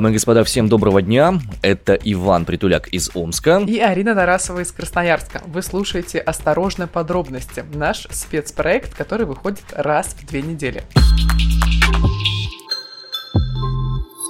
Дамы и господа, всем доброго дня. Это Иван Притуляк из Омска. И Арина Тарасова из Красноярска. Вы слушаете «Осторожно, подробности» – наш спецпроект, который выходит раз в две недели.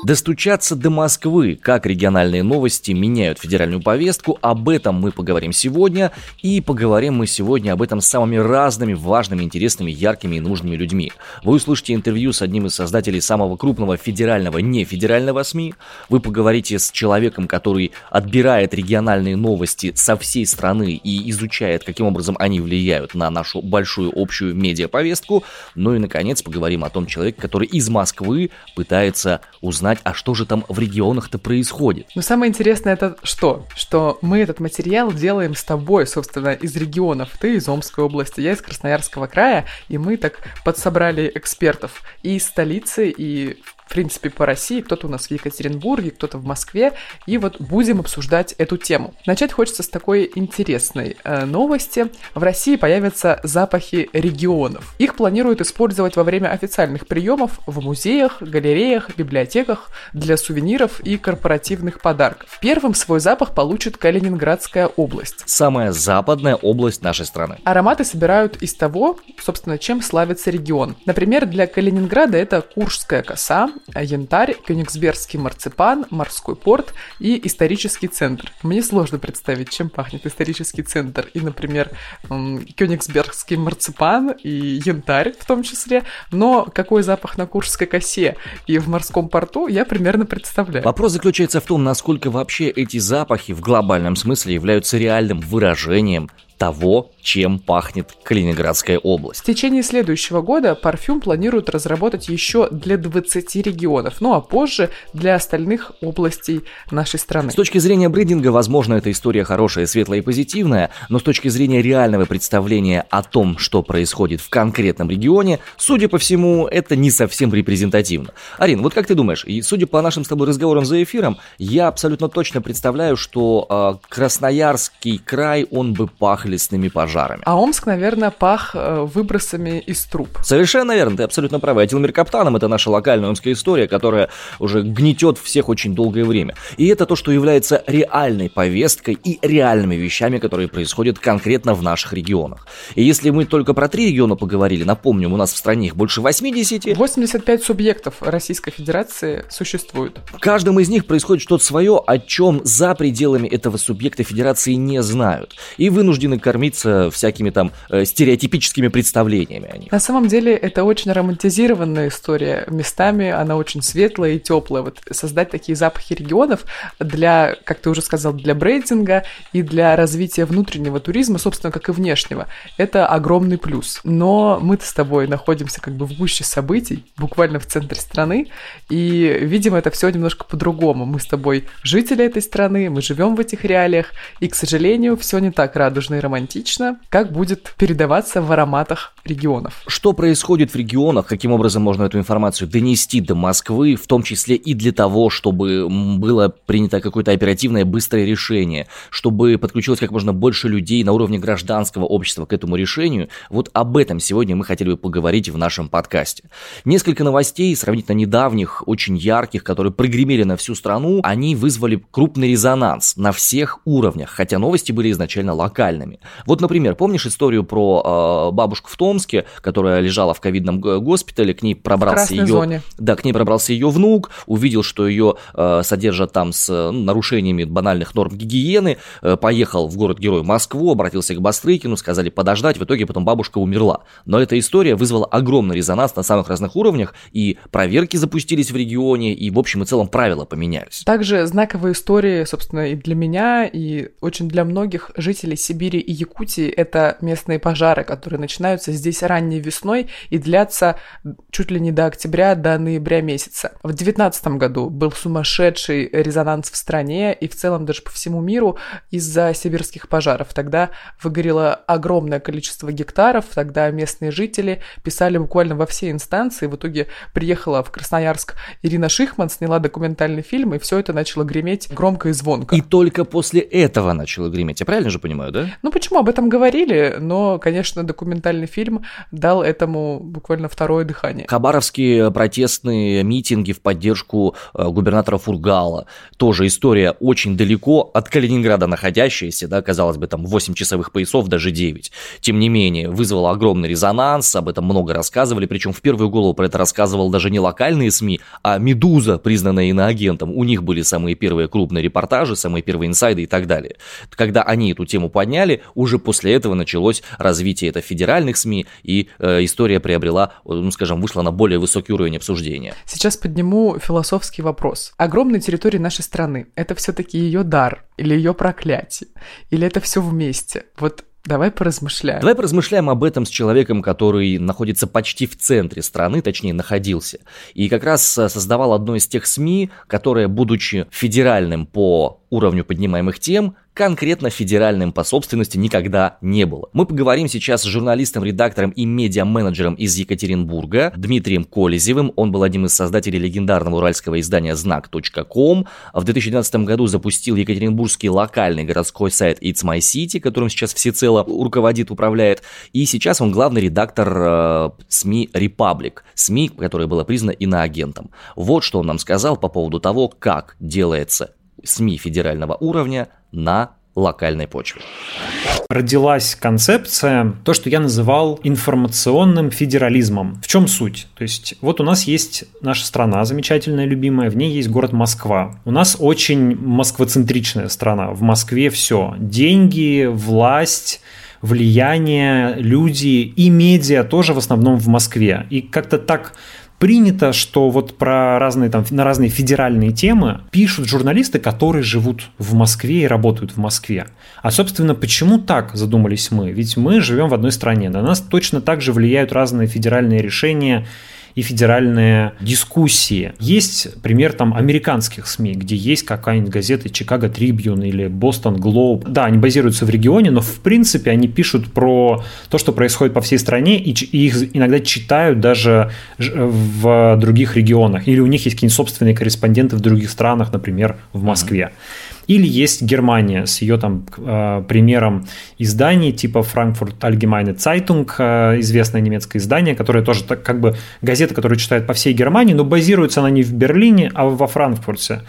Достучаться до Москвы, как региональные новости меняют федеральную повестку, об этом мы поговорим сегодня. И поговорим мы сегодня об этом с самыми разными, важными, интересными, яркими и нужными людьми. Вы услышите интервью с одним из создателей самого крупного федерального, нефедерального СМИ. Вы поговорите с человеком, который отбирает региональные новости со всей страны и изучает, каким образом они влияют на нашу большую общую медиаповестку. Ну и, наконец, поговорим о том человеке, который из Москвы пытается узнать узнать, а что же там в регионах-то происходит. Но самое интересное это что? Что мы этот материал делаем с тобой, собственно, из регионов. Ты из Омской области, я из Красноярского края, и мы так подсобрали экспертов и из столицы, и в принципе, по России, кто-то у нас в Екатеринбурге, кто-то в Москве, и вот будем обсуждать эту тему. Начать хочется с такой интересной э, новости. В России появятся запахи регионов. Их планируют использовать во время официальных приемов в музеях, галереях, библиотеках для сувениров и корпоративных подарков. Первым свой запах получит Калининградская область. Самая западная область нашей страны. Ароматы собирают из того, собственно, чем славится регион. Например, для Калининграда это Куршская коса, янтарь, кёнигсбергский марципан, морской порт и исторический центр. Мне сложно представить, чем пахнет исторический центр. И, например, кёнигсбергский марципан и янтарь в том числе. Но какой запах на Куршской косе и в морском порту, я примерно представляю. Вопрос заключается в том, насколько вообще эти запахи в глобальном смысле являются реальным выражением того, чем пахнет Калининградская область. В течение следующего года парфюм планируют разработать еще для 20 регионов, ну а позже для остальных областей нашей страны. С точки зрения брендинга, возможно, эта история хорошая, светлая и позитивная, но с точки зрения реального представления о том, что происходит в конкретном регионе, судя по всему, это не совсем репрезентативно. Арин, вот как ты думаешь, и судя по нашим с тобой разговорам за эфиром, я абсолютно точно представляю, что э, Красноярский край, он бы пах лесными пожарами. А Омск, наверное, пах э, выбросами из труб. Совершенно верно, ты абсолютно права. Этилмир Каптаном – это наша локальная омская история, которая уже гнетет всех очень долгое время. И это то, что является реальной повесткой и реальными вещами, которые происходят конкретно в наших регионах. И если мы только про три региона поговорили, напомню, у нас в стране их больше 80. 85 субъектов Российской Федерации существует. В каждом из них происходит что-то свое, о чем за пределами этого субъекта Федерации не знают. И вынуждены кормиться всякими там э, стереотипическими представлениями о них. На самом деле это очень романтизированная история. Местами она очень светлая и теплая. Вот создать такие запахи регионов для, как ты уже сказал, для брейдинга и для развития внутреннего туризма, собственно, как и внешнего, это огромный плюс. Но мы-то с тобой находимся как бы в гуще событий, буквально в центре страны, и видим это все немножко по-другому. Мы с тобой жители этой страны, мы живем в этих реалиях, и, к сожалению, все не так радужно и романтично, как будет передаваться в ароматах регионов. Что происходит в регионах, каким образом можно эту информацию донести до Москвы, в том числе и для того, чтобы было принято какое-то оперативное быстрое решение, чтобы подключилось как можно больше людей на уровне гражданского общества к этому решению, вот об этом сегодня мы хотели бы поговорить в нашем подкасте. Несколько новостей, сравнительно недавних, очень ярких, которые прогремели на всю страну, они вызвали крупный резонанс на всех уровнях, хотя новости были изначально локальными. Вот, например, помнишь историю про э, бабушку в Томске, которая лежала в ковидном госпитале, к ней пробрался ее, зоне. да, к ней пробрался ее внук, увидел, что ее э, содержат там с ну, нарушениями банальных норм гигиены, э, поехал в город-герой Москву, обратился к Бастрыкину, сказали подождать, в итоге потом бабушка умерла. Но эта история вызвала огромный резонанс на самых разных уровнях, и проверки запустились в регионе, и в общем и целом правила поменялись. Также знаковые истории, собственно, и для меня, и очень для многих жителей Сибири и Якутии это местные пожары, которые начинаются здесь ранней весной и длятся чуть ли не до октября, до ноября месяца. В 2019 году был сумасшедший резонанс в стране и в целом даже по всему миру из-за сибирских пожаров. Тогда выгорело огромное количество гектаров, тогда местные жители писали буквально во все инстанции. В итоге приехала в Красноярск Ирина Шихман, сняла документальный фильм, и все это начало греметь громко и звонко. И только после этого начало греметь, я правильно же понимаю, да? Ну, почему? Об этом говорили, но, конечно, документальный фильм дал этому буквально второе дыхание. Хабаровские протестные митинги в поддержку э, губернатора Фургала. Тоже история очень далеко от Калининграда находящаяся, да, казалось бы, там 8 часовых поясов, даже 9. Тем не менее, вызвала огромный резонанс, об этом много рассказывали, причем в первую голову про это рассказывал даже не локальные СМИ, а «Медуза», признанная иноагентом. У них были самые первые крупные репортажи, самые первые инсайды и так далее. Когда они эту тему подняли, уже после этого началось развитие это федеральных СМИ, и э, история приобрела, ну, скажем, вышла на более высокий уровень обсуждения. Сейчас подниму философский вопрос. Огромная территория нашей страны – это все-таки ее дар или ее проклятие? Или это все вместе? Вот Давай поразмышляем. Давай поразмышляем об этом с человеком, который находится почти в центре страны, точнее находился. И как раз э, создавал одно из тех СМИ, которое, будучи федеральным по уровню поднимаемых тем, конкретно федеральным по собственности никогда не было. Мы поговорим сейчас с журналистом, редактором и медиа-менеджером из Екатеринбурга Дмитрием Колезевым. Он был одним из создателей легендарного уральского издания «Знак.ком». В 2012 году запустил екатеринбургский локальный городской сайт It's My City, которым сейчас всецело руководит, управляет. И сейчас он главный редактор э, СМИ «Репаблик», СМИ, которая была признана иноагентом. Вот что он нам сказал по поводу того, как делается СМИ федерального уровня на локальной почве. Родилась концепция, то, что я называл информационным федерализмом. В чем суть? То есть вот у нас есть наша страна замечательная, любимая, в ней есть город Москва. У нас очень москвоцентричная страна. В Москве все. Деньги, власть, влияние, люди и медиа тоже в основном в Москве. И как-то так принято, что вот про разные там, на разные федеральные темы пишут журналисты, которые живут в Москве и работают в Москве. А, собственно, почему так задумались мы? Ведь мы живем в одной стране, на нас точно так же влияют разные федеральные решения, и федеральные дискуссии. Есть пример там американских СМИ, где есть какая-нибудь газета Чикаго Трибьюн или Бостон Глоб. Да, они базируются в регионе, но в принципе они пишут про то, что происходит по всей стране, и, их иногда читают даже в других регионах. Или у них есть какие-нибудь собственные корреспонденты в других странах, например, в Москве. Mm-hmm. Или есть Германия с ее там э, примером изданий типа Frankfurt Allgemeine Zeitung, э, известное немецкое издание, которое тоже так, как бы газета, которую читают по всей Германии, но базируется она не в Берлине, а во Франкфурте.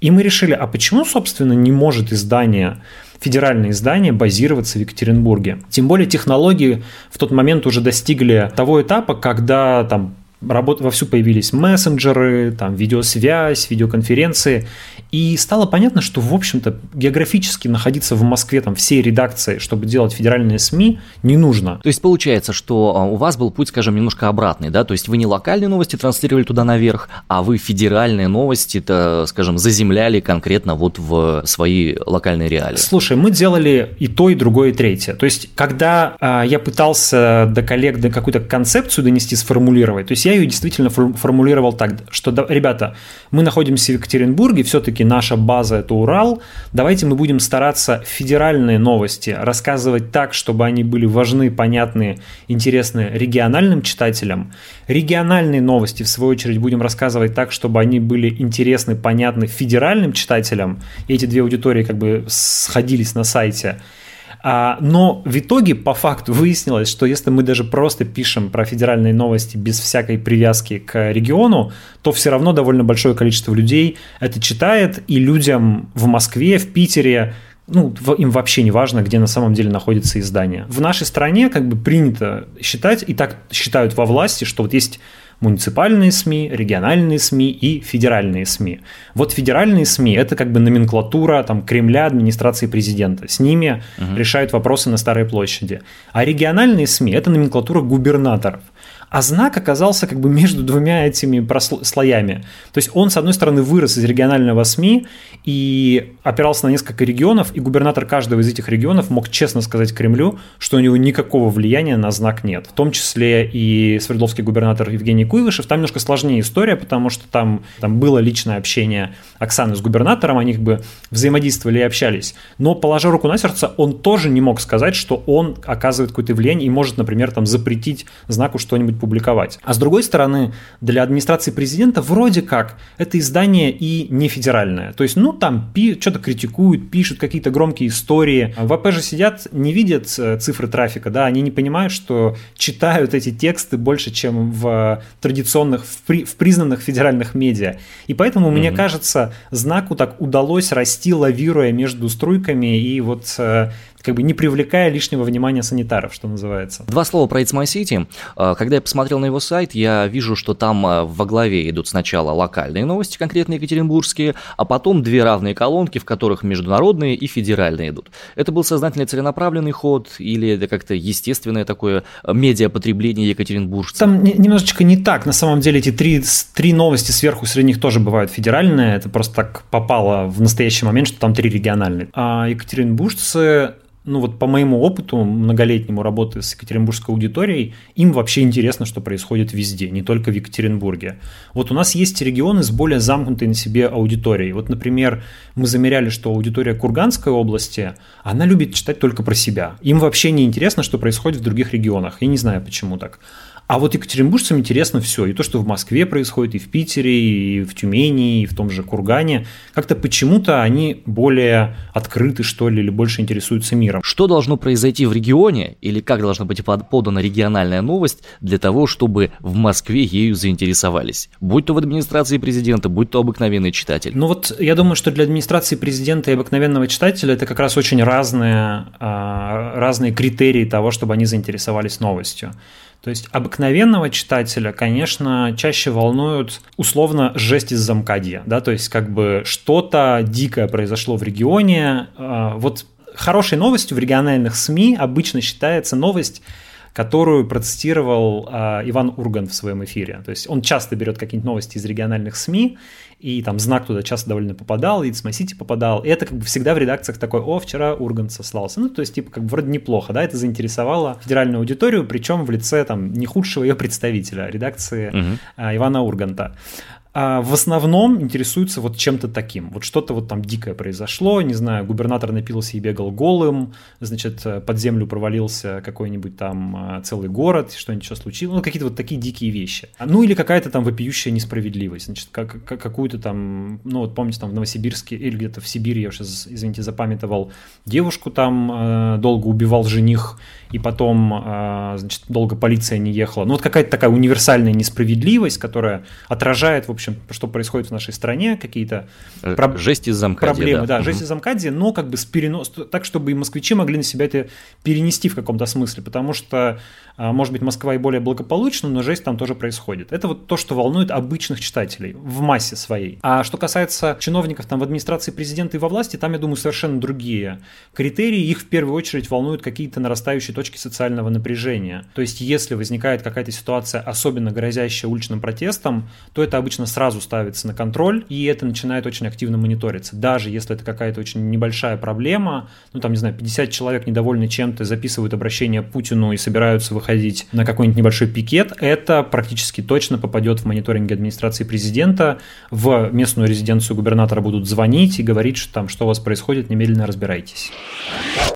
И мы решили, а почему, собственно, не может издание федеральное издание базироваться в Екатеринбурге. Тем более технологии в тот момент уже достигли того этапа, когда там работ... вовсю появились мессенджеры, там видеосвязь, видеоконференции, и стало понятно, что, в общем-то, географически находиться в Москве там всей редакции, чтобы делать федеральные СМИ, не нужно. То есть получается, что а, у вас был путь, скажем, немножко обратный, да? То есть вы не локальные новости транслировали туда наверх, а вы федеральные новости, -то, скажем, заземляли конкретно вот в свои локальные реалии. Слушай, мы делали и то, и другое, и третье. То есть, когда а, я пытался до коллег до какую-то концепцию донести, сформулировать, то есть я ее действительно формулировал так, что, ребята, мы находимся в Екатеринбурге, все-таки наша база это Урал, давайте мы будем стараться федеральные новости рассказывать так, чтобы они были важны, понятны, интересны региональным читателям. Региональные новости, в свою очередь, будем рассказывать так, чтобы они были интересны, понятны федеральным читателям. И эти две аудитории как бы сходились на сайте. А, но в итоге, по факту, выяснилось, что если мы даже просто пишем про федеральные новости без всякой привязки к региону, то все равно довольно большое количество людей это читает, и людям в Москве, в Питере, ну, им вообще не важно, где на самом деле находится издание. В нашей стране как бы принято считать, и так считают во власти, что вот есть муниципальные СМИ, региональные СМИ и федеральные СМИ. Вот федеральные СМИ – это как бы номенклатура там, Кремля, администрации президента. С ними угу. решают вопросы на Старой площади. А региональные СМИ – это номенклатура губернаторов. А знак оказался как бы между двумя этими слоями. То есть он, с одной стороны, вырос из регионального СМИ и опирался на несколько регионов, и губернатор каждого из этих регионов мог честно сказать Кремлю, что у него никакого влияния на знак нет. В том числе и Свердловский губернатор Евгений Куйвышев. Там немножко сложнее история, потому что там, там было личное общение Оксаны с губернатором, они как бы взаимодействовали и общались. Но, положа руку на сердце, он тоже не мог сказать, что он оказывает какое-то влияние и может, например, там запретить знаку что-нибудь публиковать. А с другой стороны, для администрации президента вроде как это издание и не федеральное. То есть, ну, там пи- что-то критикуют, пишут какие-то громкие истории. В АП же сидят, не видят э, цифры трафика, да, они не понимают, что читают эти тексты больше, чем в традиционных, в, при, в признанных федеральных медиа. И поэтому, mm-hmm. мне кажется, знаку так удалось расти, лавируя между струйками и вот э, как бы не привлекая лишнего внимания санитаров, что называется. Два слова про It's My City. А, когда я посмотрел на его сайт, я вижу, что там а, во главе идут сначала локальные новости, конкретно екатеринбургские, а потом две равные колонки, в которых международные и федеральные идут. Это был сознательный целенаправленный ход или это как-то естественное такое а, медиапотребление екатеринбуржцев? Там немножечко не так. На самом деле эти три, три новости сверху среди них тоже бывают федеральные. Это просто так попало в настоящий момент, что там три региональные. А екатеринбуржцы ну вот по моему опыту многолетнему работы с екатеринбургской аудиторией, им вообще интересно, что происходит везде, не только в Екатеринбурге. Вот у нас есть регионы с более замкнутой на себе аудиторией. Вот, например, мы замеряли, что аудитория Курганской области, она любит читать только про себя. Им вообще не интересно, что происходит в других регионах. Я не знаю, почему так. А вот екатеринбуржцам интересно все. И то, что в Москве происходит, и в Питере, и в Тюмени, и в том же Кургане. Как-то почему-то они более открыты, что ли, или больше интересуются миром. Что должно произойти в регионе, или как должна быть подана региональная новость для того, чтобы в Москве ею заинтересовались? Будь то в администрации президента, будь то обыкновенный читатель. Ну вот я думаю, что для администрации президента и обыкновенного читателя это как раз очень разные, а, разные критерии того, чтобы они заинтересовались новостью. То есть обыкновенного читателя, конечно, чаще волнуют условно жесть из замкадья, да, то есть как бы что-то дикое произошло в регионе. А, вот хорошей новостью в региональных СМИ обычно считается новость, которую процитировал э, Иван Урган в своем эфире. То есть он часто берет какие-нибудь новости из региональных СМИ, и там знак туда часто довольно попадал, и City попадал. И это как бы всегда в редакциях такой, о, вчера Ургант сослался. Ну, то есть, типа, как бы вроде неплохо, да, это заинтересовало федеральную аудиторию, причем в лице там не худшего ее представителя, редакции угу. Ивана Урганта а в основном интересуются вот чем-то таким. Вот что-то вот там дикое произошло, не знаю, губернатор напился и бегал голым, значит, под землю провалился какой-нибудь там а, целый город, что-нибудь еще случилось, ну, какие-то вот такие дикие вещи. Ну, или какая-то там вопиющая несправедливость, значит, как, как, какую-то там, ну, вот помните, там в Новосибирске или где-то в Сибири, я сейчас, извините, запамятовал, девушку там э, долго убивал жених, и потом, э, значит, долго полиция не ехала. Ну, вот какая-то такая универсальная несправедливость, которая отражает, в общем, общем, что происходит в нашей стране, какие-то э, про... жесть из замкадия, проблемы, да, да угу. жесть из замкадия, но как бы с перенос, так, чтобы и москвичи могли на себя это перенести в каком-то смысле, потому что а, может быть, Москва и более благополучна, но жесть там тоже происходит. Это вот то, что волнует обычных читателей в массе своей. А что касается чиновников там в администрации президента и во власти, там, я думаю, совершенно другие критерии. Их в первую очередь волнуют какие-то нарастающие точки социального напряжения. То есть, если возникает какая-то ситуация, особенно грозящая уличным протестом, то это обычно сразу ставится на контроль, и это начинает очень активно мониториться. Даже если это какая-то очень небольшая проблема, ну там, не знаю, 50 человек недовольны чем-то, записывают обращение Путину и собираются выходить на какой-нибудь небольшой пикет, это практически точно попадет в мониторинг администрации президента. В местную резиденцию губернатора будут звонить и говорить, что там, что у вас происходит, немедленно разбирайтесь.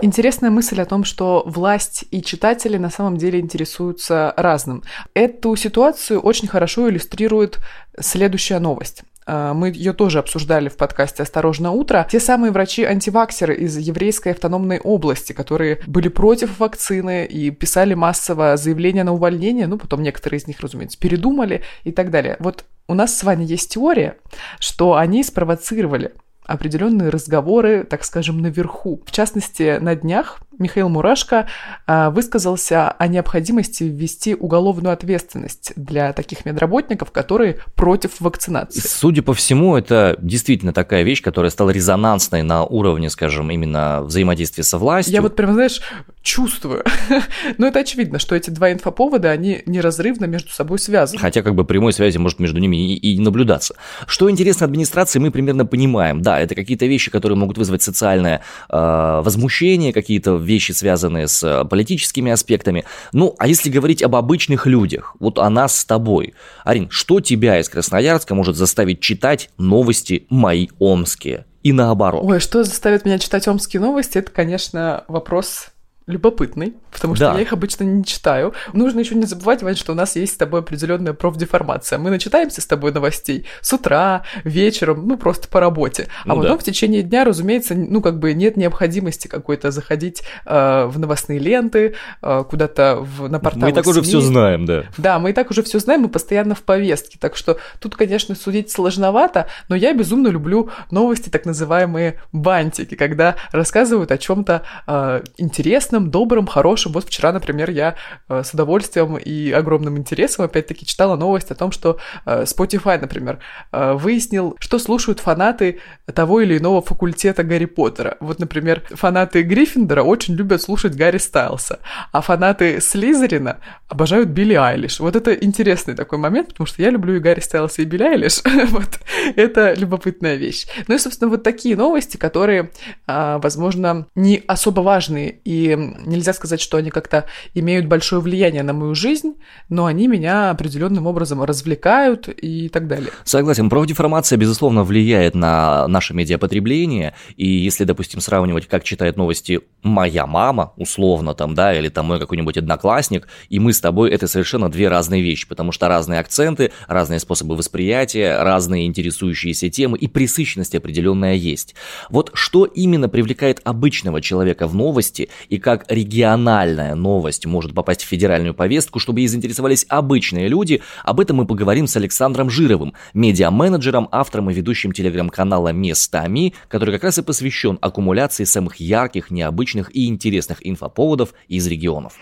Интересная мысль о том, что власть и читатели на самом деле интересуются разным. Эту ситуацию очень хорошо иллюстрирует следующая новость. А, мы ее тоже обсуждали в подкасте «Осторожно, утро». Те самые врачи-антиваксеры из еврейской автономной области, которые были против вакцины и писали массово заявления на увольнение, ну, потом некоторые из них, разумеется, передумали и так далее. Вот у нас с вами есть теория, что они спровоцировали определенные разговоры, так скажем, наверху. В частности, на днях Михаил Мурашко а, высказался о необходимости ввести уголовную ответственность для таких медработников, которые против вакцинации. Судя по всему, это действительно такая вещь, которая стала резонансной на уровне, скажем, именно взаимодействия со властью. Я вот прям, знаешь, чувствую. Но это очевидно, что эти два инфоповода, они неразрывно между собой связаны. Хотя как бы прямой связи может между ними и, и наблюдаться. Что интересно администрации, мы примерно понимаем. Да, это какие-то вещи, которые могут вызвать социальное э, возмущение, какие-то вещи, связанные с э, политическими аспектами. Ну, а если говорить об обычных людях, вот о нас с тобой. Арин, что тебя из Красноярска может заставить читать новости мои омские? И наоборот. Ой, что заставит меня читать омские новости, это, конечно, вопрос любопытный, потому что Да. я их обычно не читаю. Нужно еще не забывать, Вань, что у нас есть с тобой определенная профдеформация. Мы начитаемся с тобой новостей с утра, вечером, ну просто по работе. А Ну потом да. в течение дня, разумеется, ну как бы нет необходимости какой-то заходить э, в новостные ленты, э, куда-то в, на порталы Мы и так уже СМИ. все знаем, да. Да, мы и так уже все знаем, мы постоянно в повестке. Так что тут, конечно, судить сложновато, но я безумно люблю новости, так называемые бантики, когда рассказывают о чем-то интересном, добром, хорошем. Вот вчера, например, я э, с удовольствием и огромным интересом, опять-таки, читала новость о том, что э, Spotify, например, э, выяснил, что слушают фанаты того или иного факультета Гарри Поттера. Вот, например, фанаты Гриффиндора очень любят слушать Гарри Стайлса, а фанаты Слизерина обожают Билли Айлиш. Вот это интересный такой момент, потому что я люблю и Гарри Стайлса, и Билли Айлиш. вот это любопытная вещь. Ну и, собственно, вот такие новости, которые, возможно, не особо важные, и нельзя сказать, что они как-то имеют большое влияние на мою жизнь, но они меня определенным образом развлекают и так далее. Согласен, профдеформация, безусловно, влияет на наше медиапотребление, и если, допустим, сравнивать, как читает новости моя мама, условно там, да, или там мой какой-нибудь одноклассник, и мы с тобой, это совершенно две разные вещи, потому что разные акценты, разные способы восприятия, разные интересующиеся темы, и пресыщенность определенная есть. Вот что именно привлекает обычного человека в новости, и как региональная новость может попасть в федеральную повестку, чтобы ей заинтересовались обычные люди, об этом мы поговорим с Александром Жировым, медиа-менеджером, автором и ведущим телеграм-канала «Местами», который как раз и посвящен аккумуляции самых ярких, необычных и интересных инфоповодов из регионов.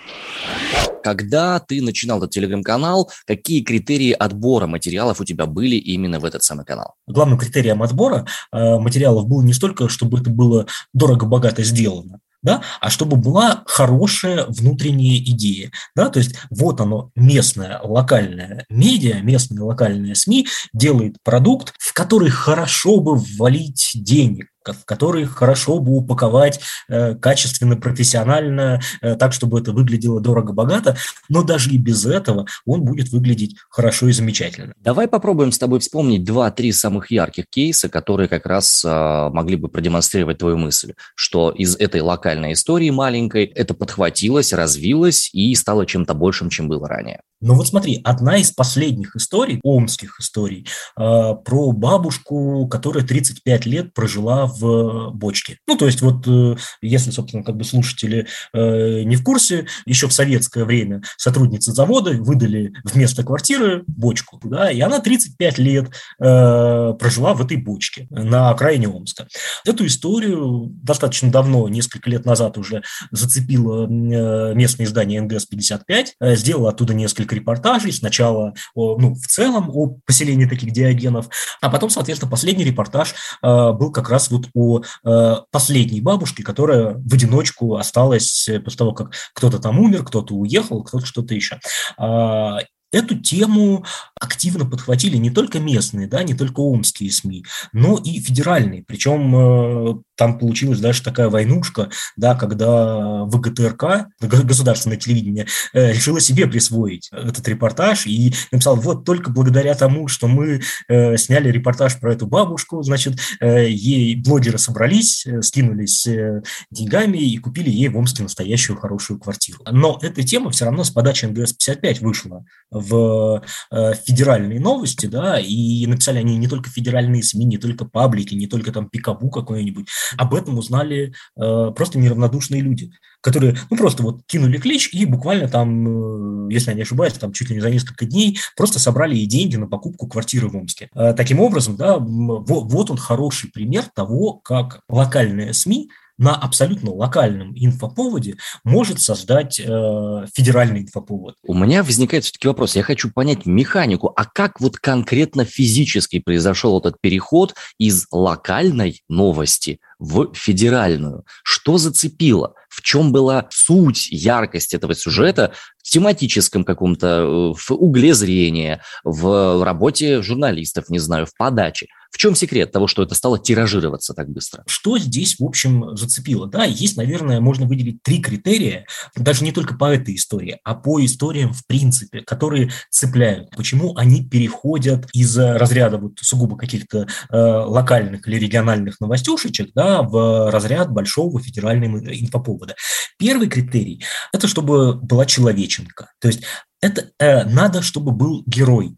Когда ты начинал этот телеграм-канал, какие критерии отбора материалов у тебя были именно в этот самый канал? Главным критерием отбора э, материалов было не столько, чтобы это было дорого-богато сделано, да, а чтобы была хорошая внутренняя идея. Да, то есть вот оно, местное, локальное медиа, местные локальные СМИ делает продукт, в который хорошо бы ввалить денег, в который хорошо бы упаковать э, качественно, профессионально, э, так, чтобы это выглядело дорого-богато, но даже и без этого он будет выглядеть хорошо и замечательно. Давай попробуем с тобой вспомнить два-три самых ярких кейса, которые как раз э, могли бы продемонстрировать твою мысль, что из этой локальной истории маленькой это подхватилось, развилось и стало чем-то большим, чем было ранее. Ну вот смотри, одна из последних историй, омских историй, э, про бабушку, которая 35 лет прожила в бочке. Ну, то есть вот, э, если, собственно, как бы слушатели э, не в курсе, еще в советское время сотрудницы завода выдали вместо квартиры бочку, да, и она 35 лет э, прожила в этой бочке на окраине Омска. Эту историю достаточно давно, несколько лет назад уже зацепило местное издание НГС-55, э, сделало оттуда несколько репортажей, сначала ну, в целом о поселении таких диагенов, а потом, соответственно, последний репортаж был как раз вот о э, последней бабушке, которая в одиночку осталась э, после того, как кто-то там умер, кто-то уехал, кто-то что-то еще. А, Эту тему активно подхватили не только местные, да, не только омские СМИ, но и федеральные. Причем э, там получилась даже такая войнушка, да, когда ВГТРК, государственное телевидение, э, решило себе присвоить этот репортаж и написал, вот только благодаря тому, что мы э, сняли репортаж про эту бабушку, значит, ей блогеры собрались, скинулись деньгами и купили ей в Омске настоящую хорошую квартиру. Но эта тема все равно с подачи НГС-55 вышла в э, федеральные новости, да, и написали они не только федеральные СМИ, не только паблики, не только там Пикабу какой-нибудь, об этом узнали э, просто неравнодушные люди, которые, ну, просто вот кинули клич и буквально там, э, если я не ошибаюсь, там чуть ли не за несколько дней просто собрали и деньги на покупку квартиры в Омске. Таким образом, да, вот он хороший пример того, как локальные СМИ на абсолютно локальном инфоповоде может создать э, федеральный инфоповод. У меня возникает все-таки вопрос. Я хочу понять механику. А как вот конкретно физически произошел этот переход из локальной новости в федеральную? Что зацепило? В чем была суть, яркость этого сюжета в тематическом каком-то, в угле зрения, в работе журналистов, не знаю, в подаче? В чем секрет того, что это стало тиражироваться так быстро? Что здесь, в общем, зацепило? Да, есть, наверное, можно выделить три критерия, даже не только по этой истории, а по историям в принципе, которые цепляют. Почему они переходят из разряда вот сугубо каких-то э, локальных или региональных новостюшечек да, в разряд большого федерального инфоповода. Первый критерий – это чтобы была человеченка. То есть это э, надо, чтобы был герой.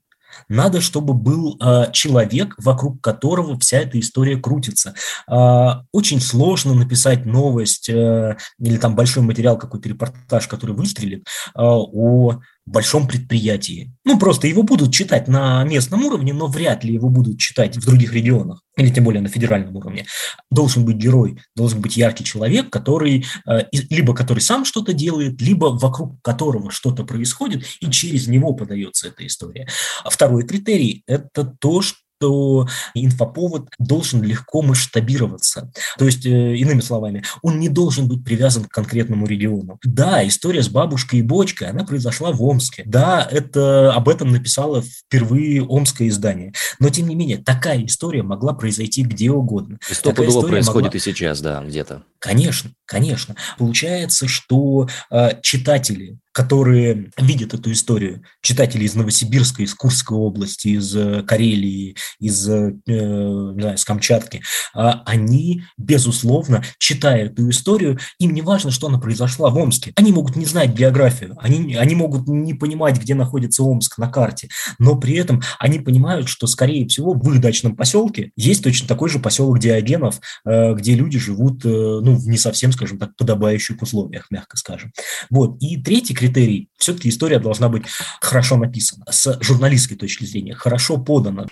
Надо, чтобы был э, человек, вокруг которого вся эта история крутится. Э, очень сложно написать новость э, или там большой материал, какой-то репортаж, который выстрелит э, о большом предприятии. Ну, просто его будут читать на местном уровне, но вряд ли его будут читать в других регионах, или тем более на федеральном уровне. Должен быть герой, должен быть яркий человек, который э, либо который сам что-то делает, либо вокруг которого что-то происходит, и через него подается эта история. А второй критерий – это то, что что инфоповод должен легко масштабироваться. То есть, э, иными словами, он не должен быть привязан к конкретному региону. Да, история с бабушкой и бочкой, она произошла в Омске. Да, это, об этом написало впервые омское издание. Но, тем не менее, такая история могла произойти где угодно. И стопудово происходит могла... и сейчас, да, где-то. Конечно, конечно. Получается, что э, читатели которые видят эту историю, читатели из Новосибирска, из Курской области, из э, Карелии, из, э, не знаю, из Камчатки, а они, безусловно, читая эту историю, им не важно, что она произошла в Омске. Они могут не знать географию, они, они могут не понимать, где находится Омск на карте, но при этом они понимают, что, скорее всего, в их дачном поселке есть точно такой же поселок Диогенов, э, где люди живут, ну, в не совсем, скажем так, подобающих условиях, мягко скажем. Вот. И третий критерий критерий. Все-таки история должна быть хорошо написана, с журналистской точки зрения, хорошо подана.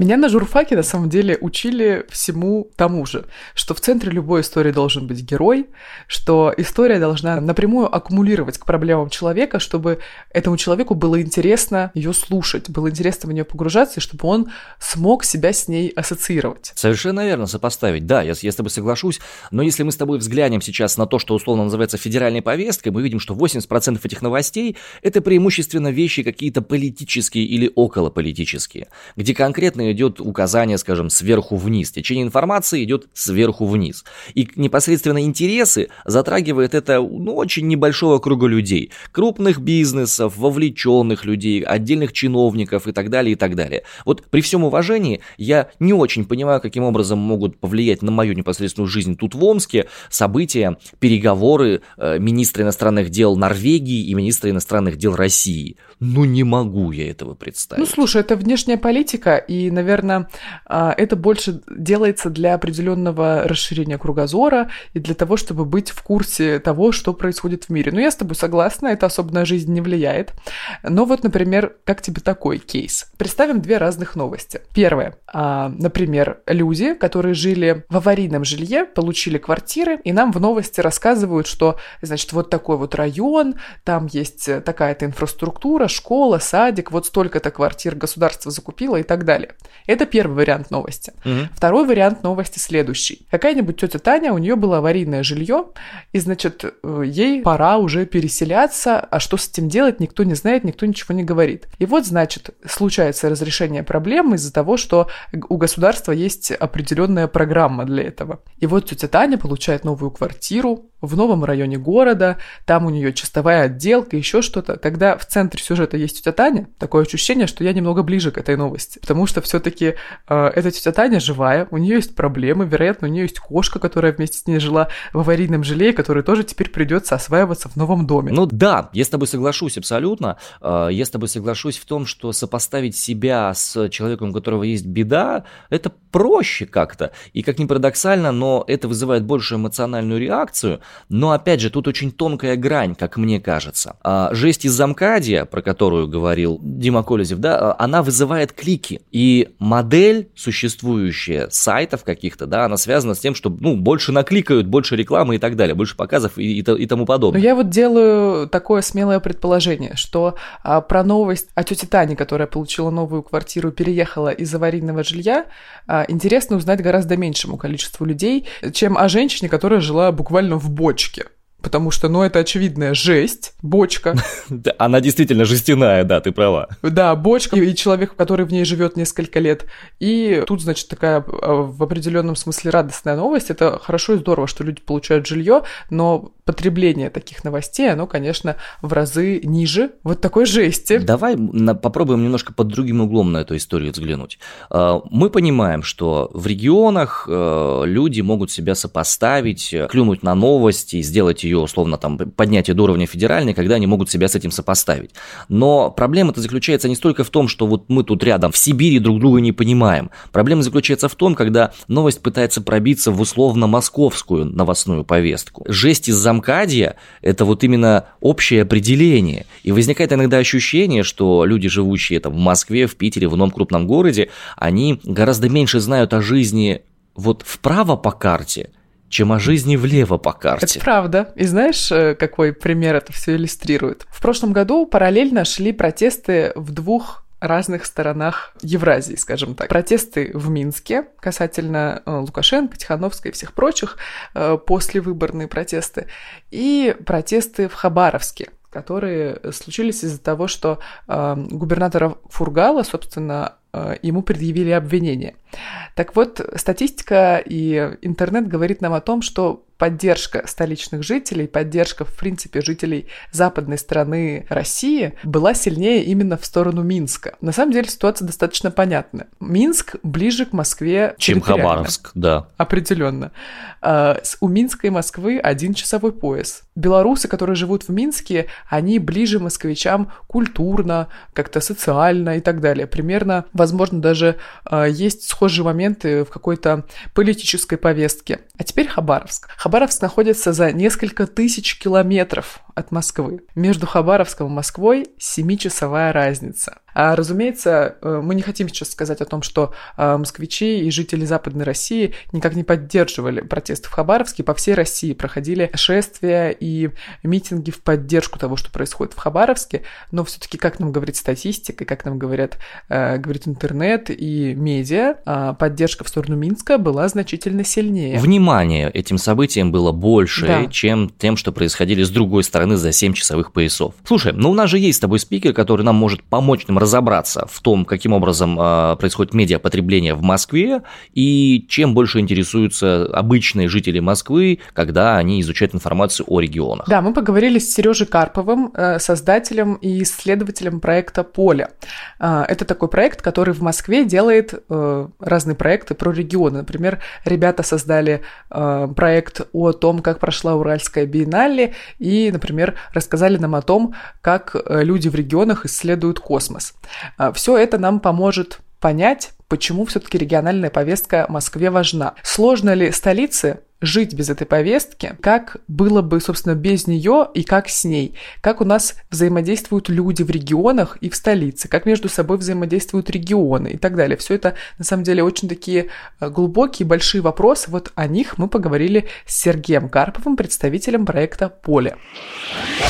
Меня на журфаке на самом деле учили всему тому же, что в центре любой истории должен быть герой, что история должна напрямую аккумулировать к проблемам человека, чтобы этому человеку было интересно ее слушать, было интересно в нее погружаться, и чтобы он смог себя с ней ассоциировать. Совершенно верно сопоставить. Да, я, я с тобой соглашусь, но если мы с тобой взглянем сейчас на то, что условно называется федеральной повесткой, мы видим, что 80% этих новостей – это преимущественно вещи какие-то политические или околополитические, где конкретно идет указание, скажем, сверху вниз. Течение информации идет сверху вниз. И непосредственно интересы затрагивает это ну, очень небольшого круга людей. Крупных бизнесов, вовлеченных людей, отдельных чиновников и так далее, и так далее. Вот при всем уважении я не очень понимаю, каким образом могут повлиять на мою непосредственную жизнь тут в Омске события, переговоры э, министра иностранных дел Норвегии и министра иностранных дел России. Ну не могу я этого представить. Ну слушай, это внешняя политика, и наверное, а, это больше делается для определенного расширения кругозора и для того, чтобы быть в курсе того, что происходит в мире. Ну, я с тобой согласна, это особо на жизнь не влияет. Но вот, например, как тебе такой кейс? Представим две разных новости. Первое. А, например, люди, которые жили в аварийном жилье, получили квартиры, и нам в новости рассказывают, что, значит, вот такой вот район, там есть такая-то инфраструктура, школа, садик, вот столько-то квартир государство закупило и так далее. Это первый вариант новости. Угу. Второй вариант новости следующий. Какая-нибудь тетя Таня, у нее было аварийное жилье, и, значит, э, ей пора уже переселяться, а что с этим делать, никто не знает, никто ничего не говорит. И вот, значит, случается разрешение проблемы из-за того, что у государства есть определенная программа для этого. И вот тетя Таня получает новую квартиру, в новом районе города, там у нее чистовая отделка, еще что-то. Когда в центре сюжета есть тетя Таня, такое ощущение, что я немного ближе к этой новости, потому что все-таки э, эта тетя Таня живая, у нее есть проблемы, вероятно, у нее есть кошка, которая вместе с ней жила в аварийном жиле, которой тоже теперь придется осваиваться в новом доме. Ну да, я с тобой соглашусь абсолютно. Э, я с тобой соглашусь в том, что сопоставить себя с человеком, у которого есть беда, это проще как-то. И как ни парадоксально, но это вызывает большую эмоциональную реакцию, но опять же, тут очень тонкая грань, как мне кажется. А, жесть из замкадия, про которую говорил Дима Колезев, да, а, она вызывает клики. И модель, существующая сайтов каких-то, да, она связана с тем, что ну, больше накликают, больше рекламы и так далее, больше показов и, и, и тому подобное. Но я вот делаю такое смелое предположение, что а, про новость о тете Тане, которая получила новую квартиру, переехала из аварийного жилья, а, интересно узнать гораздо меньшему количеству людей, чем о женщине, которая жила буквально в бочке. потому что, ну, это очевидная жесть, бочка. Она действительно жестяная, да, ты права. Да, бочка и человек, который в ней живет несколько лет. И тут, значит, такая а, в определенном смысле радостная новость. Это хорошо и здорово, что люди получают жилье, но потребление таких новостей, оно, конечно, в разы ниже вот такой жести. Давай попробуем немножко под другим углом на эту историю взглянуть. А, мы понимаем, что в регионах э, люди могут себя сопоставить, клюнуть на новости, сделать ее, условно, там, поднятие до уровня федеральной, когда они могут себя с этим сопоставить. Но проблема-то заключается не столько в том, что вот мы тут рядом в Сибири друг друга не понимаем. Проблема заключается в том, когда новость пытается пробиться в условно-московскую новостную повестку. Жесть из замкадья – это вот именно общее определение. И возникает иногда ощущение, что люди, живущие там в Москве, в Питере, в ином крупном городе, они гораздо меньше знают о жизни вот вправо по карте, чем о жизни влево по карте. Это правда. И знаешь, э, какой пример это все иллюстрирует? В прошлом году параллельно шли протесты в двух разных сторонах Евразии, скажем так. Протесты в Минске касательно э, Лукашенко, Тихановской и всех прочих, э, послевыборные протесты, и протесты в Хабаровске, которые случились из-за того, что э, губернатора Фургала, собственно, ему предъявили обвинение. Так вот, статистика и интернет говорит нам о том, что поддержка столичных жителей, поддержка, в принципе, жителей западной стороны России была сильнее именно в сторону Минска. На самом деле ситуация достаточно понятна. Минск ближе к Москве, чем Хабаровск, да. Определенно. А, у Минска и Москвы один часовой пояс. Белорусы, которые живут в Минске, они ближе москвичам культурно, как-то социально и так далее. Примерно, возможно, даже а, есть схожие моменты в какой-то политической повестке. А теперь Хабаровск. Хабаровск находится за несколько тысяч километров от Москвы. Между Хабаровском и Москвой 7-часовая разница. А, разумеется, э, мы не хотим сейчас сказать о том, что а, москвичи и жители Западной России никак не поддерживали протесты в Хабаровске. По всей России проходили шествия и митинги в поддержку того, что происходит в Хабаровске. Но все-таки, как нам говорит статистика, как нам говорят, э, говорит интернет и медиа, а, поддержка в сторону Минска была значительно сильнее. Внимание этим событиям было больше, да. чем тем, что происходили с другой стороны за 7 часовых поясов. Слушай, ну у нас же есть с тобой спикер, который нам может помочь нам разобраться в том, каким образом э, происходит медиапотребление в Москве и чем больше интересуются обычные жители Москвы, когда они изучают информацию о регионах. Да, мы поговорили с Сережей Карповым, э, создателем и исследователем проекта «Поле». Э, это такой проект, который в Москве делает э, разные проекты про регионы. Например, ребята создали э, проект о том, как прошла Уральская биеннале, и, например, рассказали нам о том, как люди в регионах исследуют космос. А, Все это нам поможет понять, почему все-таки региональная повестка Москве важна. Сложно ли столице жить без этой повестки, как было бы, собственно, без нее и как с ней, как у нас взаимодействуют люди в регионах и в столице, как между собой взаимодействуют регионы и так далее. Все это, на самом деле, очень такие э, глубокие, большие вопросы. Вот о них мы поговорили с Сергеем Карповым, представителем проекта «Поле».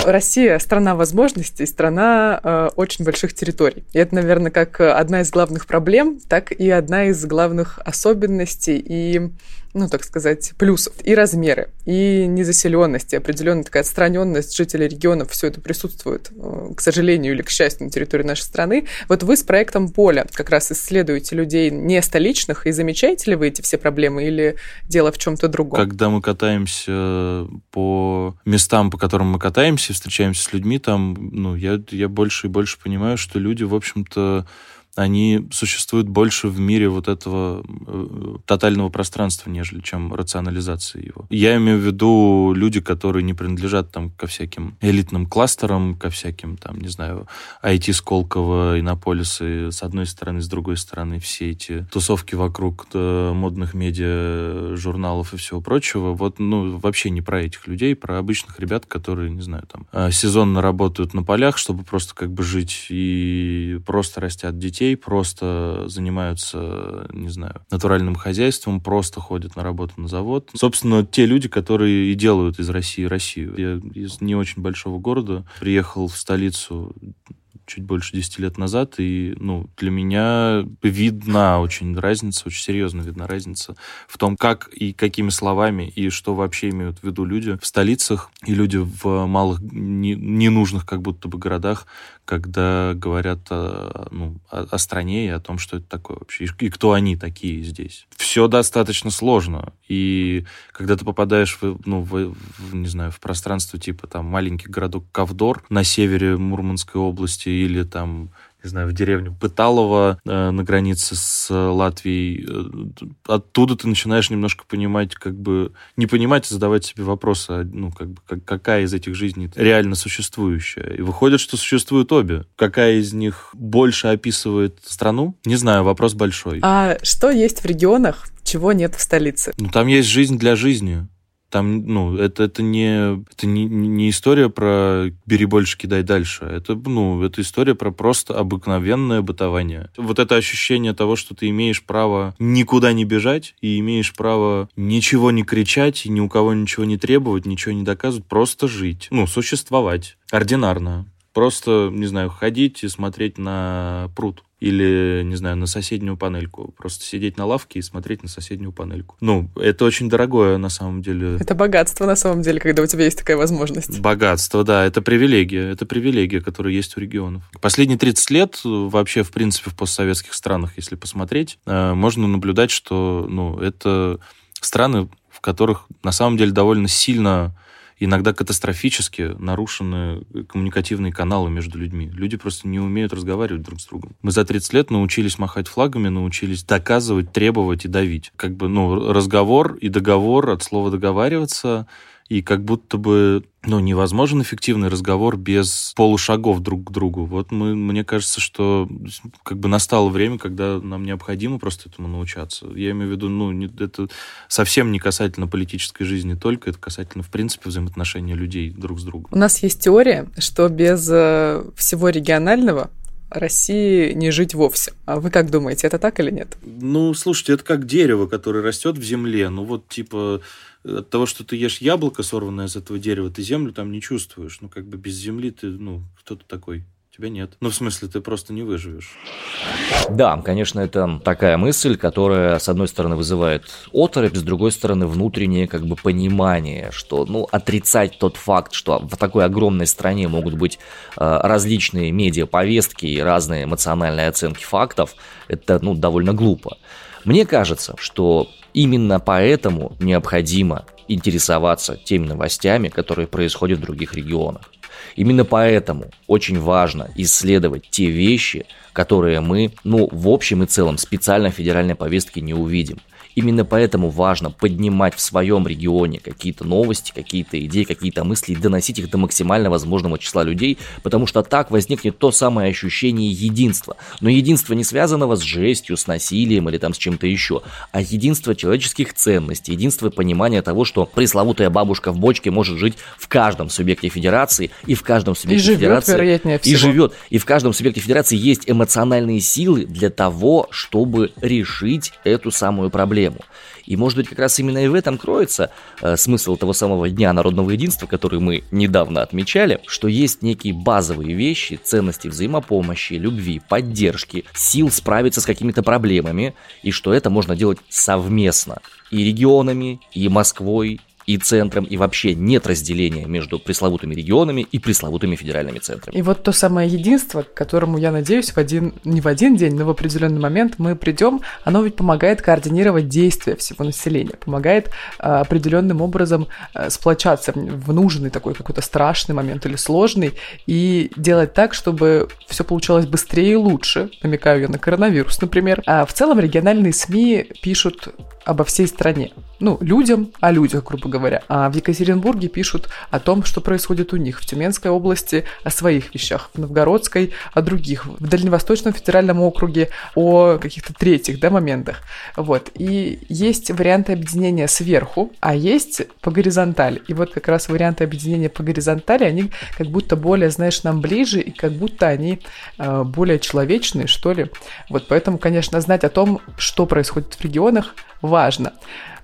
Россия – страна возможностей, страна э, очень больших территорий. И это, наверное, как одна из главных проблем, так и одна из главных особенностей и ну, так сказать, плюсов. И размеры, и незаселенность, и определенная такая отстраненность жителей регионов, все это присутствует, э, к сожалению или к счастью, на территории нашей страны. Вот вы с проектом «Поле» как раз исследуете людей не столичных, и замечаете ли вы эти все проблемы, или дело в чем-то другом? Когда мы катаемся по местам, по которым мы катаемся, встречаемся с людьми, там, ну, я, я больше и больше понимаю, что люди, в общем-то, они существуют больше в мире вот этого э, тотального пространства, нежели чем рационализации его. Я имею в виду люди, которые не принадлежат там ко всяким элитным кластерам, ко всяким там, не знаю, IT Сколково, Иннополисы с одной стороны, с другой стороны, все эти тусовки вокруг э, модных медиа, журналов и всего прочего. Вот, ну, вообще не про этих людей, про обычных ребят, которые, не знаю, там, э, сезонно работают на полях, чтобы просто как бы жить и просто растят детей, детей просто занимаются, не знаю, натуральным хозяйством, просто ходят на работу на завод. Собственно, те люди, которые и делают из России Россию. Я из не очень большого города приехал в столицу чуть больше 10 лет назад, и, ну, для меня видна очень разница, очень серьезно видна разница в том, как и какими словами, и что вообще имеют в виду люди в столицах и люди в малых, ненужных как будто бы городах, когда говорят о, ну, о стране и о том, что это такое вообще, и, и кто они такие здесь. Все достаточно сложно, и когда ты попадаешь в, ну, в, в, не знаю, в пространство типа там маленький городок Ковдор на севере Мурманской области или там не знаю, в деревню Пыталово э, на границе с Латвией. Э, оттуда ты начинаешь немножко понимать, как бы, не понимать, а задавать себе вопросы, а, ну, как бы, как, какая из этих жизней реально существующая. И выходит, что существуют обе. Какая из них больше описывает страну? Не знаю, вопрос большой. А что есть в регионах, чего нет в столице? Ну, там есть жизнь для жизни. Там, ну, это, это, не, это не, не история про «бери больше, кидай дальше». Это, ну, это история про просто обыкновенное бытование. Вот это ощущение того, что ты имеешь право никуда не бежать и имеешь право ничего не кричать, ни у кого ничего не требовать, ничего не доказывать, просто жить. Ну, существовать. Ординарно. Просто, не знаю, ходить и смотреть на пруд или, не знаю, на соседнюю панельку. Просто сидеть на лавке и смотреть на соседнюю панельку. Ну, это очень дорогое на самом деле. Это богатство на самом деле, когда у тебя есть такая возможность. Богатство, да, это привилегия. Это привилегия, которая есть у регионов. Последние 30 лет вообще, в принципе, в постсоветских странах, если посмотреть, э, можно наблюдать, что, ну, это страны, в которых на самом деле довольно сильно иногда катастрофически нарушены коммуникативные каналы между людьми. Люди просто не умеют разговаривать друг с другом. Мы за 30 лет научились махать флагами, научились доказывать, требовать и давить. Как бы, ну, разговор и договор от слова договариваться — и как будто бы ну, невозможен эффективный разговор без полушагов друг к другу. Вот мы, мне кажется, что как бы настало время, когда нам необходимо просто этому научаться. Я имею в виду, ну, не, это совсем не касательно политической жизни только, это касательно, в принципе, взаимоотношения людей друг с другом. У нас есть теория, что без э, всего регионального России не жить вовсе. А вы как думаете, это так или нет? Ну, слушайте, это как дерево, которое растет в земле. Ну, вот типа от того, что ты ешь яблоко, сорванное из этого дерева, ты землю там не чувствуешь. Ну, как бы без земли ты, ну, кто ты такой? Тебя нет. Ну, в смысле, ты просто не выживешь. Да, конечно, это такая мысль, которая, с одной стороны, вызывает оторопь, с другой стороны, внутреннее как бы понимание, что, ну, отрицать тот факт, что в такой огромной стране могут быть э, различные медиаповестки и разные эмоциональные оценки фактов, это, ну, довольно глупо. Мне кажется, что именно поэтому необходимо интересоваться теми новостями, которые происходят в других регионах. Именно поэтому очень важно исследовать те вещи, которые мы, ну, в общем и целом, специально в федеральной повестке не увидим. Именно поэтому важно поднимать в своем регионе какие-то новости, какие-то идеи, какие-то мысли и доносить их до максимально возможного числа людей, потому что так возникнет то самое ощущение единства. Но единство не связанного с жестью, с насилием или там с чем-то еще, а единство человеческих ценностей, единство понимания того, что пресловутая бабушка в бочке может жить в каждом субъекте федерации и в каждом субъекте и живет, федерации. вероятнее всего. И живет. И в каждом субъекте федерации есть эмоциональные силы для того, чтобы решить эту самую проблему проблему. И может быть как раз именно и в этом кроется э, смысл того самого Дня народного единства, который мы недавно отмечали, что есть некие базовые вещи, ценности взаимопомощи, любви, поддержки, сил справиться с какими-то проблемами, и что это можно делать совместно и регионами, и Москвой, и центром, и вообще нет разделения между пресловутыми регионами и пресловутыми федеральными центрами. И вот то самое единство, к которому, я надеюсь, в один, не в один день, но в определенный момент мы придем, оно ведь помогает координировать действия всего населения, помогает а, определенным образом а, сплочаться в нужный такой какой-то страшный момент или сложный и делать так, чтобы все получалось быстрее и лучше. Намекаю я на коронавирус, например. А в целом региональные СМИ пишут обо всей стране. Ну, людям о людях, грубо говоря. А в Екатеринбурге пишут о том, что происходит у них. В Тюменской области о своих вещах. В Новгородской о других. В Дальневосточном федеральном округе о каких-то третьих да, моментах. Вот. И есть варианты объединения сверху, а есть по горизонтали. И вот как раз варианты объединения по горизонтали, они как будто более, знаешь, нам ближе, и как будто они э, более человечные, что ли. Вот поэтому, конечно, знать о том, что происходит в регионах, важно.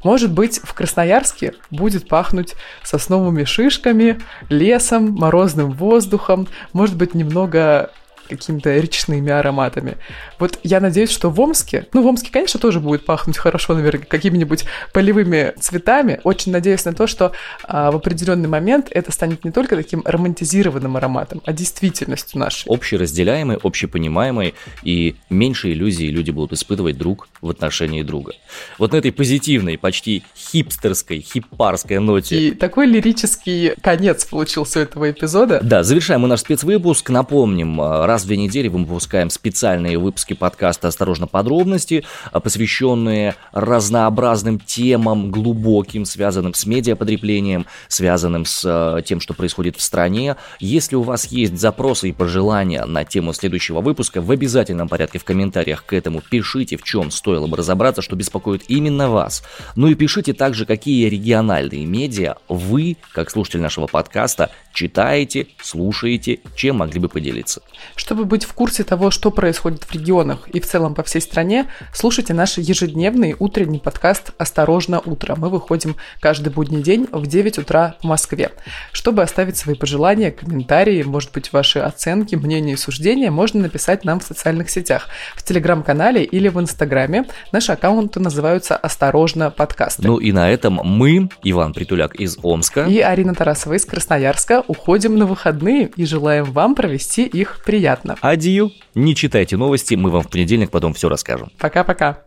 Может быть, в Красноярске будет пахнуть сосновыми шишками, лесом, морозным воздухом, может быть, немного какими-то речными ароматами. Вот я надеюсь, что в Омске, ну, в Омске, конечно, тоже будет пахнуть хорошо, наверное, какими-нибудь полевыми цветами. Очень надеюсь на то, что а, в определенный момент это станет не только таким романтизированным ароматом, а действительностью нашей. Общеразделяемый, общепонимаемый, и меньше иллюзий люди будут испытывать друг в отношении друга. Вот на этой позитивной, почти хипстерской, хиппарской ноте. И такой лирический конец получился у этого эпизода. Да, завершаем мы наш спецвыпуск. Напомним, а, раз в две недели мы выпускаем специальные выпуски подкаста «Осторожно, подробности», а, посвященные разнообразным темам, глубоким, связанным с медиапотреблением, связанным с а, тем, что происходит в стране. Если у вас есть запросы и пожелания на тему следующего выпуска, в обязательном порядке в комментариях к этому пишите, в чем стоило бы разобраться, что беспокоит именно вас. Ну и пишите также, какие региональные медиа вы, как слушатель нашего подкаста, читаете, слушаете, чем могли бы поделиться. Чтобы быть в курсе того, что происходит в регионах и в целом по всей стране, слушайте наш ежедневный утренний подкаст «Осторожно, утро». Мы выходим каждый будний день в 9 утра в Москве. Чтобы оставить свои пожелания, комментарии, может быть, ваши оценки, мнения и суждения, можно написать нам в социальных сетях, в Телеграм-канале или в Инстаграме. Наши аккаунты называются «Осторожно, подкасты». Ну и на этом мы, Иван Притуляк из Омска и Арина Тарасова из Красноярска, уходим на выходные и желаем вам провести их приятно. Адью, не читайте новости, мы вам в понедельник потом все расскажем. Пока-пока.